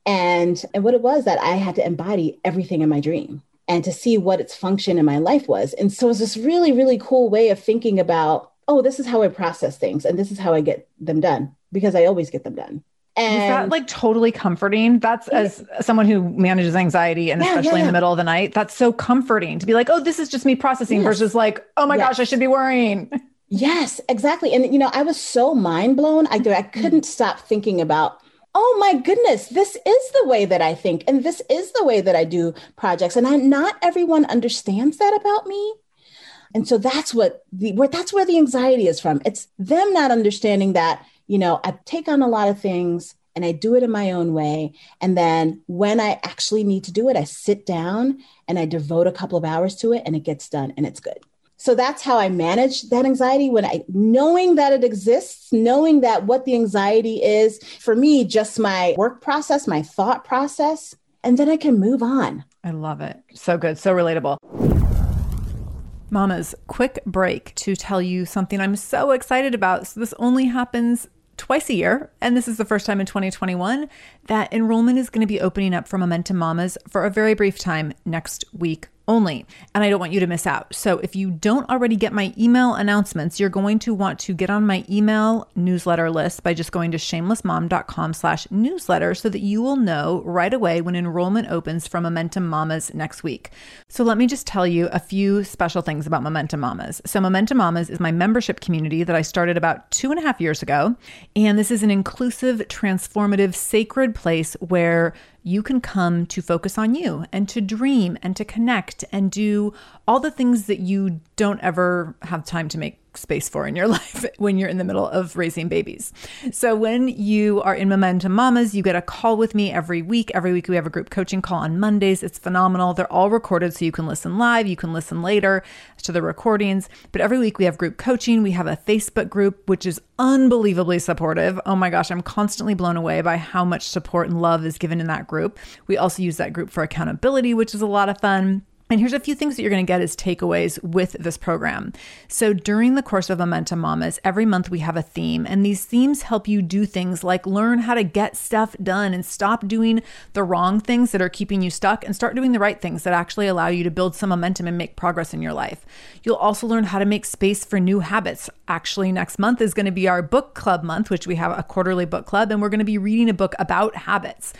And, and what it was that I had to embody everything in my dream and to see what its function in my life was. And so it's this really, really cool way of thinking about, oh, this is how I process things and this is how I get them done because I always get them done.
And is that like totally comforting? That's as someone who manages anxiety and yeah, especially yeah, in the middle of the night, that's so comforting to be like, oh, this is just me processing yes. versus like, oh my yes. gosh, I should be worrying.
Yes, exactly. And you know, I was so mind blown. I, I couldn't mm-hmm. stop thinking about, oh my goodness, this is the way that I think, and this is the way that I do projects. And I, not everyone understands that about me. And so that's what the where that's where the anxiety is from. It's them not understanding that you know, I take on a lot of things and I do it in my own way. And then when I actually need to do it, I sit down and I devote a couple of hours to it and it gets done and it's good. So that's how I manage that anxiety when I knowing that it exists, knowing that what the anxiety is for me, just my work process, my thought process, and then I can move on.
I love it. So good. So relatable. Mamas, quick break to tell you something I'm so excited about. So, this only happens twice a year, and this is the first time in 2021 that enrollment is going to be opening up for Momentum Mamas for a very brief time next week only. And I don't want you to miss out. So if you don't already get my email announcements, you're going to want to get on my email newsletter list by just going to shamelessmom.com slash newsletter so that you will know right away when enrollment opens for Momentum Mamas next week. So let me just tell you a few special things about Momentum Mamas. So Momentum Mamas is my membership community that I started about two and a half years ago. And this is an inclusive, transformative, sacred place where you can come to focus on you and to dream and to connect and do all the things that you don't ever have time to make space for in your life when you're in the middle of raising babies. So when you are in Momentum Mamas, you get a call with me every week. Every week we have a group coaching call on Mondays. It's phenomenal. They're all recorded so you can listen live, you can listen later to the recordings. But every week we have group coaching. We have a Facebook group which is unbelievably supportive. Oh my gosh, I'm constantly blown away by how much support and love is given in that group. We also use that group for accountability, which is a lot of fun. And here's a few things that you're going to get as takeaways with this program. So, during the course of Momentum Mamas, every month we have a theme, and these themes help you do things like learn how to get stuff done and stop doing the wrong things that are keeping you stuck and start doing the right things that actually allow you to build some momentum and make progress in your life. You'll also learn how to make space for new habits. Actually, next month is going to be our book club month, which we have a quarterly book club, and we're going to be reading a book about habits.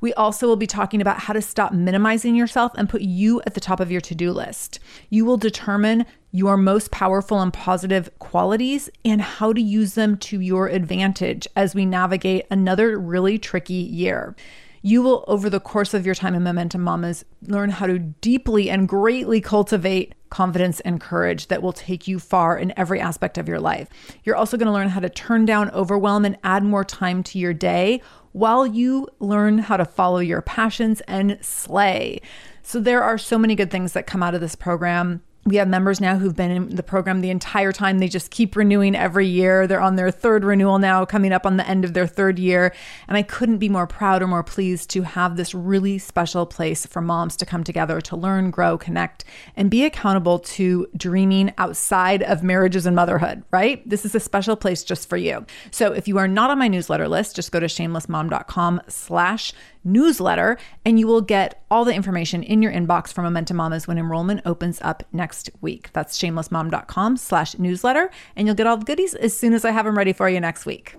We also will be talking about how to stop minimizing yourself and put you at the top of your to do list. You will determine your most powerful and positive qualities and how to use them to your advantage as we navigate another really tricky year. You will, over the course of your time in Momentum Mamas, learn how to deeply and greatly cultivate confidence and courage that will take you far in every aspect of your life. You're also going to learn how to turn down overwhelm and add more time to your day while you learn how to follow your passions and slay. So, there are so many good things that come out of this program we have members now who've been in the program the entire time. They just keep renewing every year. They're on their third renewal now, coming up on the end of their third year. And I couldn't be more proud or more pleased to have this really special place for moms to come together to learn, grow, connect, and be accountable to dreaming outside of marriages and motherhood, right? This is a special place just for you. So if you are not on my newsletter list, just go to shamelessmom.com slash newsletter, and you will get all the information in your inbox from Momentum Mamas when enrollment opens up next week. That's shamelessmom.com slash newsletter, and you'll get all the goodies as soon as I have them ready for you next week.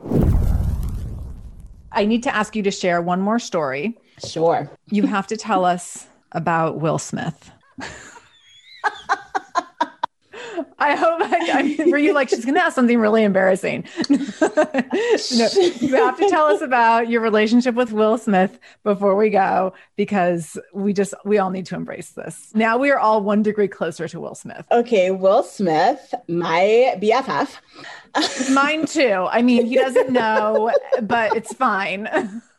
I need to ask you to share one more story.
Sure.
You have to tell us about Will Smith. I hope I, I mean, for you, like she's gonna ask something really embarrassing. no, you have to tell us about your relationship with Will Smith before we go, because we just we all need to embrace this. Now we are all one degree closer to Will Smith.
Okay, Will Smith, my BFF.
Mine too. I mean, he doesn't know, but it's fine.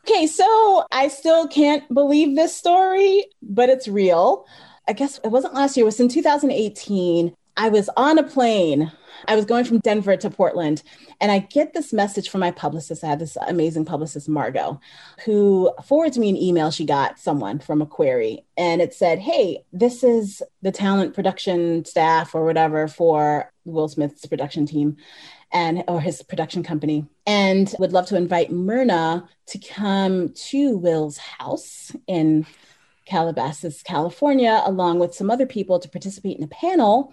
Okay, so I still can't believe this story, but it's real. I guess it wasn't last year, it was in 2018. I was on a plane. I was going from Denver to Portland, and I get this message from my publicist. I had this amazing publicist, Margot, who forwards me an email she got someone from a query, and it said, "Hey, this is the talent production staff or whatever for Will Smith's production team." and or his production company and would love to invite Mirna to come to Will's house in Calabasas, California, along with some other people to participate in a panel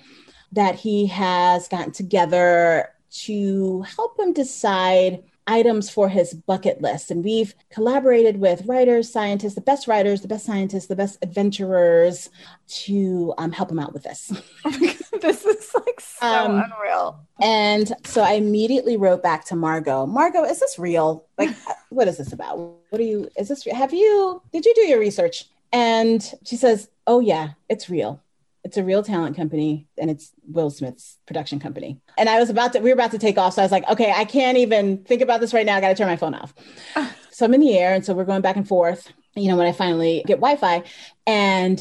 that he has gotten together to help him decide items for his bucket list. And we've collaborated with writers, scientists, the best writers, the best scientists, the best adventurers to um, help him out with this.
this is like so um, unreal.
And so I immediately wrote back to Margot, Margot, is this real? Like, what is this about? What are you, is this, have you, did you do your research? And she says, oh yeah, it's real. It's a real talent company and it's Will Smith's production company. And I was about to, we were about to take off. So I was like, okay, I can't even think about this right now. I got to turn my phone off. so I'm in the air. And so we're going back and forth, you know, when I finally get Wi Fi. And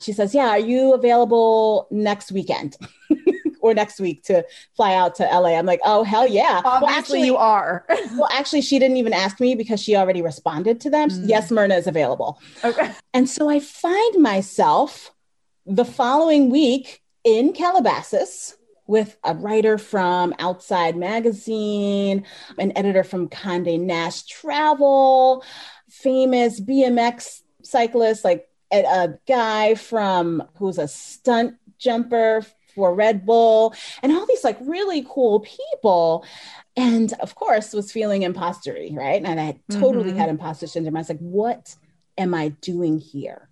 she says, yeah, are you available next weekend? or next week to fly out to LA. I'm like, oh hell yeah.
Obviously well, actually, you are.
well, actually, she didn't even ask me because she already responded to them. Mm. Yes, Mirna is available. Okay. And so I find myself the following week in Calabasas with a writer from Outside Magazine, an editor from Condé Nast Travel, famous BMX cyclist, like a, a guy from who's a stunt jumper for Red Bull, and all these like really cool people. And of course, was feeling impostery, right? And I totally mm-hmm. had imposter syndrome. I was like, what am I doing here?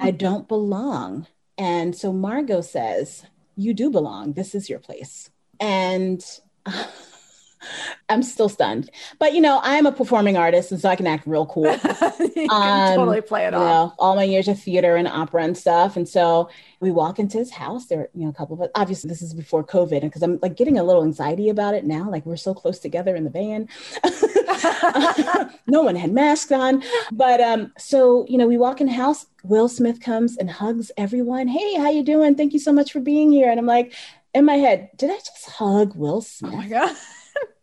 I don't belong. And so Margot says, You do belong. This is your place. And I'm still stunned. But you know, I'm a performing artist, and so I can act real cool.
you um, totally play it off. Know,
all my years of theater and opera and stuff. And so we walk into his house. There, you know, a couple of us. Obviously, this is before COVID, and because I'm like getting a little anxiety about it now. Like we're so close together in the van. no one had masks on, but um, so you know, we walk in the house. Will Smith comes and hugs everyone. Hey, how you doing? Thank you so much for being here. And I'm like, in my head, did I just hug Will Smith?
Oh my god.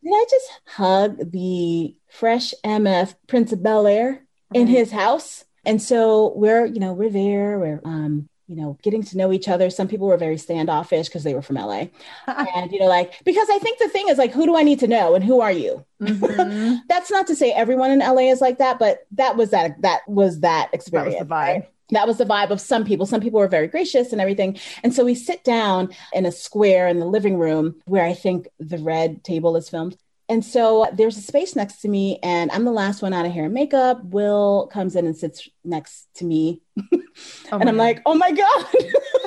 Did I just hug the fresh MF Prince of Bel Air in his house? And so we're, you know, we're there, we're, um, you know, getting to know each other. Some people were very standoffish because they were from LA. and, you know, like, because I think the thing is like, who do I need to know and who are you? Mm-hmm. That's not to say everyone in LA is like that, but that was that, that was that experience. That was the vibe. Right? That was the vibe of some people. Some people were very gracious and everything. And so we sit down in a square in the living room where I think the red table is filmed. And so there's a space next to me, and I'm the last one out of hair and makeup. Will comes in and sits next to me. oh and I'm God. like, oh my God.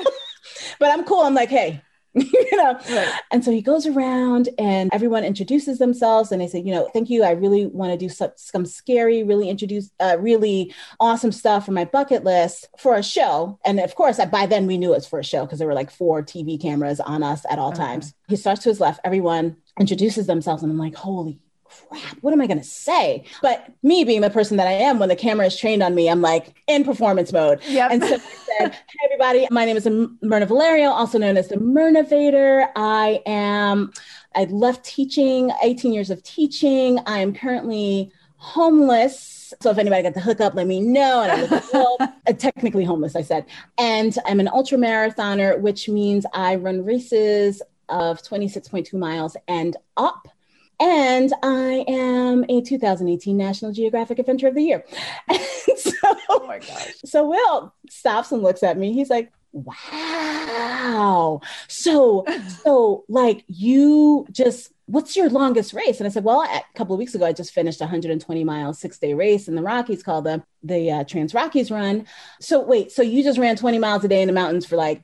but I'm cool. I'm like, hey, you know? Right. and so he goes around and everyone introduces themselves and they say you know thank you. I really want to do some, some scary really introduce uh, really awesome stuff for my bucket list for a show. And of course by then we knew it was for a show because there were like four tv cameras on us at all okay. times. He starts to his left. Everyone introduces themselves and i'm like holy crap, what am I going to say? But me being the person that I am, when the camera is trained on me, I'm like in performance mode. Yep. And so I said, Hey, everybody, my name is Mirna Valerio, also known as the Mirnavator. I am, I left teaching, 18 years of teaching. I am currently homeless. So if anybody got the hookup, let me know. And I'm uh, technically homeless, I said. And I'm an ultra marathoner, which means I run races of 26.2 miles and up. And I am a 2018 National Geographic Adventure of the Year. so, oh my gosh. So Will stops and looks at me. He's like, wow. So, so like you just, what's your longest race? And I said, well, a couple of weeks ago, I just finished a 120 mile six day race in the Rockies called the, the uh, Trans Rockies Run. So wait, so you just ran 20 miles a day in the mountains for like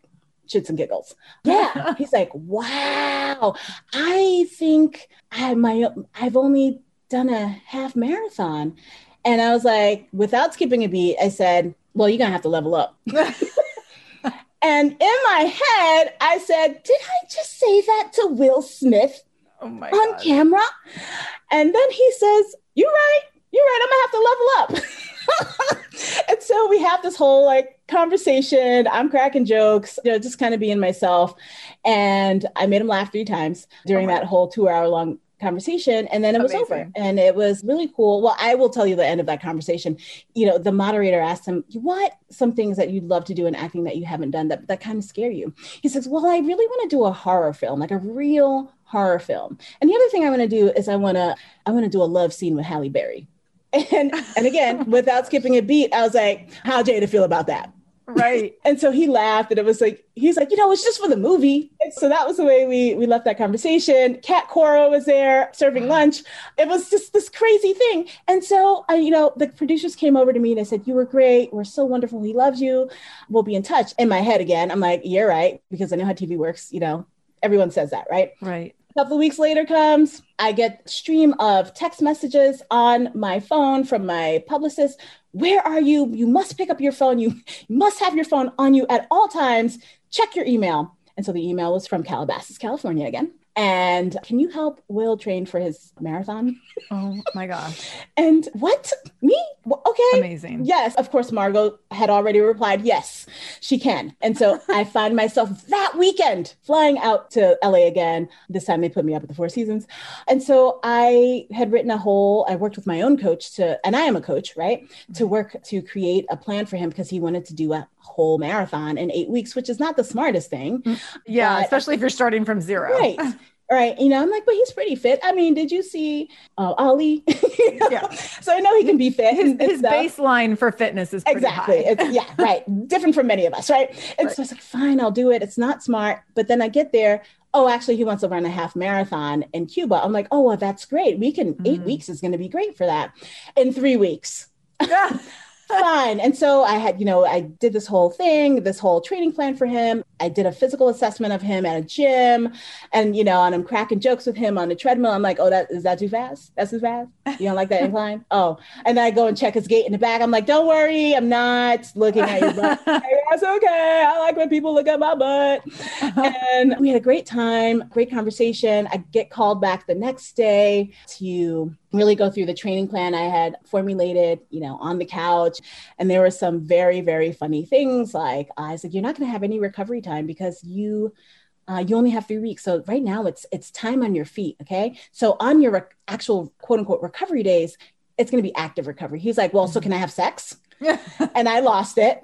shits and giggles. Yeah. He's like, wow, I think I my I've only done a half marathon. And I was like, without skipping a beat, I said, Well, you're gonna have to level up. and in my head, I said, Did I just say that to Will Smith oh on God. camera? And then he says, You're right, you're right, I'm gonna have to level up. and so we have this whole like conversation. I'm cracking jokes, you know, just kind of being myself. And I made him laugh three times during oh that whole two hour long conversation and then it was over. And it was really cool. Well i will tell you the end of that conversation. You know the moderator asked him what some things that you'd love to do in acting that you haven't done that that kind of scare you? He says well i really want to do a horror film like a real horror film. And the other thing i want to do is i want to i want to do a love scene with halle berry and and again, without skipping a beat, I was like, "How Jada feel about that?"
Right.
and so he laughed, and it was like he's like, "You know, it's just for the movie." And so that was the way we we left that conversation. Cat Cora was there serving mm-hmm. lunch. It was just this crazy thing. And so I, you know, the producers came over to me and they said, "You were great. We're so wonderful. He loves you. We'll be in touch." In my head again, I'm like, "You're right," because I know how TV works. You know, everyone says that, right?
Right.
A couple weeks later comes, I get stream of text messages on my phone from my publicist. Where are you? You must pick up your phone. You must have your phone on you at all times. Check your email. And so the email was from Calabasas, California again. And can you help Will train for his marathon?
Oh my gosh.
and what? Me? well, okay.
Amazing.
Yes. Of course, Margot had already replied, yes, she can. And so I find myself that weekend flying out to LA again. This time they put me up at the Four Seasons. And so I had written a whole, I worked with my own coach to, and I am a coach, right? To work to create a plan for him because he wanted to do a whole marathon in eight weeks, which is not the smartest thing.
Yeah,
But-
especially if you're starting from zero.
Right. Right. You know, I'm like, but he's pretty fit. I mean, did you see uh, Ali?
Yeah.
So I know he can be fit.
His, his baseline for fitness is pretty
Exactly. yeah, right. Different from many of us, right? And
Right.
so it's like, fine, I'll do it. It's not smart. But then I get there. Oh, actually, he wants to run a half marathon in Cuba. I'm like, oh, well, that's great. We can, eight
Mm.
weeks is going to be great for that. In three weeks.
Yeah.
Fine. And so I had, you know, I did this whole thing, this whole training plan for him. I did a physical assessment of him at a gym and, you know, and I'm cracking jokes with him on the treadmill. I'm like, oh, that is that too fast? That's too fast? You don't like that incline? Oh, and then I go and check his gait in the back. I'm like, don't worry, I'm not looking at your butt. Hey, That's okay. I like when people look at my butt. Uh-huh. And we had a great time, great conversation. I get called back the next day to really go through the training plan I had formulated, you know, on the couch. And there were some very, very funny things like I was like, you're not going to have any recovery time because you uh, you only have three weeks. So right now it's it's time on your feet. Okay. So on your rec- actual quote unquote recovery days, it's going to be active recovery. He's like, well, so can I have sex? and I lost it.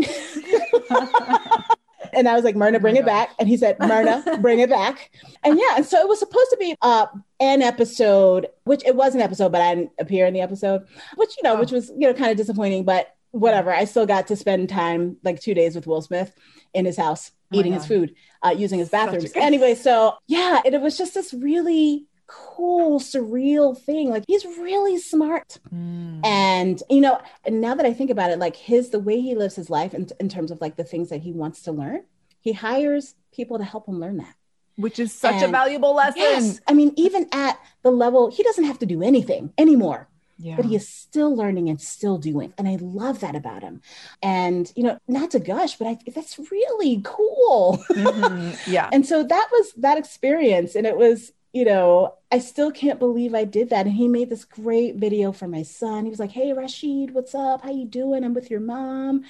and I was like, Mirna, bring
my
it back. And he said, Mirna, bring it back. And yeah, and so it was supposed to be uh, an episode, which it was an episode, but I didn't appear in the episode, which, you know,
Oh.
which was, you know, kind of disappointing, but whatever. I still got to spend time, like two days with Will Smith in his house,
Oh
eating his food, uh, using his bathrooms. Anyway, so yeah, and it was just this really cool, surreal thing. Like he's really smart.
Mm.
And you know, and now that I think about it, like his the way he lives his life in, in terms of like the things that he wants to learn, he hires people to help him learn that.
Which is such a valuable lesson.
Yes. I mean, even at the level, he doesn't have to do anything anymore,
Yeah.
but he is still learning and still doing. And I love that about him. And, you know, not to gush, but I, that's really cool.
Mhm. Yeah.
and so that was that experience. And it was, you know, I still can't believe I did that. And he made this great video for my son. He was like, Hey Rashid, what's up? How you doing? I'm with your mom.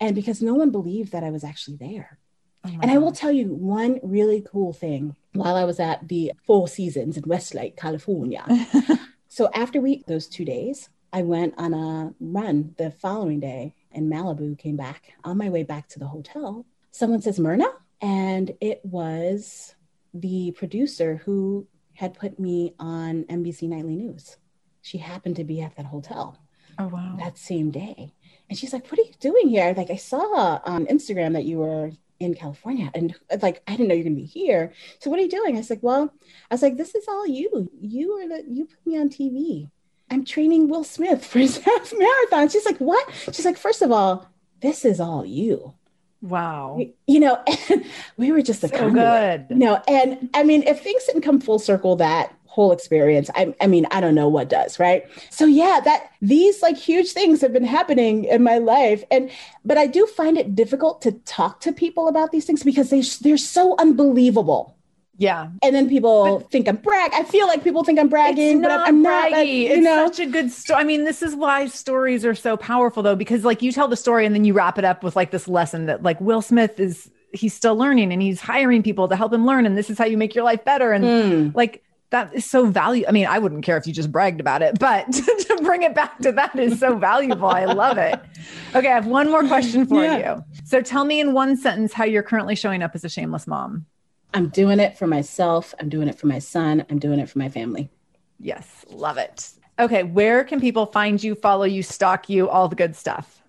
And because no one believed that I was actually there.
Oh
And I will tell you one really cool thing while I was at the Four Seasons in Westlake, California. so after we those two days, I went on a run the following day in Malibu, came back on my way back to the hotel. Someone says Mirna, and it was the producer who had put me on NBC Nightly News. She happened to be at that hotel
oh wow.
that same day. And she's like, What are you doing here? Like, I saw on Instagram that you were in California. And like, I didn't know you're going to be here. So, what are you doing? I was like, Well, I was like, This is all you. You are the, you put me on TV. I'm training Will Smith for his half marathon. She's like, What? She's like, First of all, this is all you.
Wow.
You know, we were just a
So good.
No, and I mean, if things didn't come full circle that whole experience, I, I mean, I don't know what does, right? So yeah, that these like huge things have been happening in my life, and but I do find it difficult to talk to people about these things because they they're so unbelievable.
Yeah.
And then people think I'm brag. I feel like people think I'm bragging,
It's
but I'm, I'm not. like, you
it's
know,
such a good story. I mean, this is why stories are so powerful, though, because like you tell the story and then you wrap it up with like this lesson that like Will Smith is he's still learning and he's hiring people to help him learn, and this is how you make your life better. And
Mm.
like that is so valuable. I mean, I wouldn't care if you just bragged about it, but to bring it back to that is so valuable. I love it. Okay, I have one more question for
Yeah.
you. So tell me in one sentence how you're currently showing up as a shameless mom.
I'm doing it for myself. I'm doing it for my son. I'm doing it for my family.
Yes, love it. Okay, where can people find you, follow you, stalk you, all the good stuff?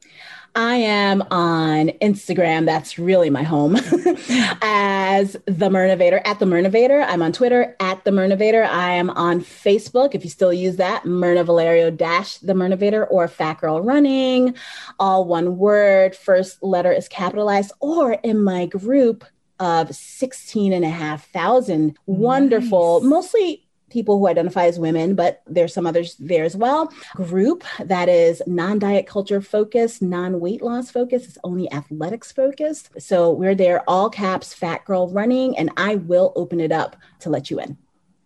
I am on Instagram. That's really my home as the Mirnavator at the Mirnavator. I'm on Twitter at the Mirnavator. I am on Facebook, if you still use that, Mirna Valerio dash the Mirnavator or Fat Girl Running, all one word. First letter is capitalized, or in my group of 16 and a half thousand wonderful,
Nice.
mostly people who identify as women, but there's some others there as well. Group that is non diet culture focused, non weight loss focused, it's only athletics focused. So we're there, all caps, fat girl running, and I will open it up to let you in.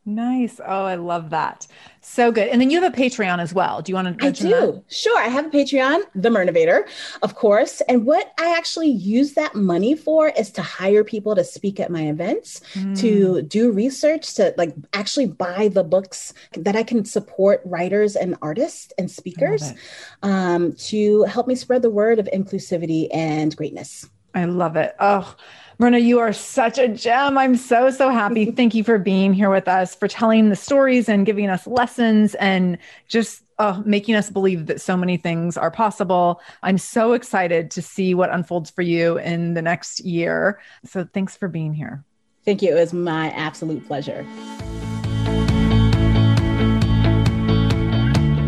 Nice. Oh, I love that. So good. And then you have a Patreon as well. Do you want to
I do.
that?
Sure. I have a Patreon, The Mirnavator, of course. And what I actually use that money for is to hire people to speak at my events, mm. to do research, to like actually buy the books that I can support writers and artists and speakers um, to help me spread the word of inclusivity and greatness.
I love it. Oh, Mirna, you are such a gem. I'm so, so happy. Thank you for being here with us, for telling the stories and giving us lessons and just uh, making us believe that so many things are possible. I'm so excited to see what unfolds for you in the next year. So thanks for being here.
Thank you. It was my absolute pleasure.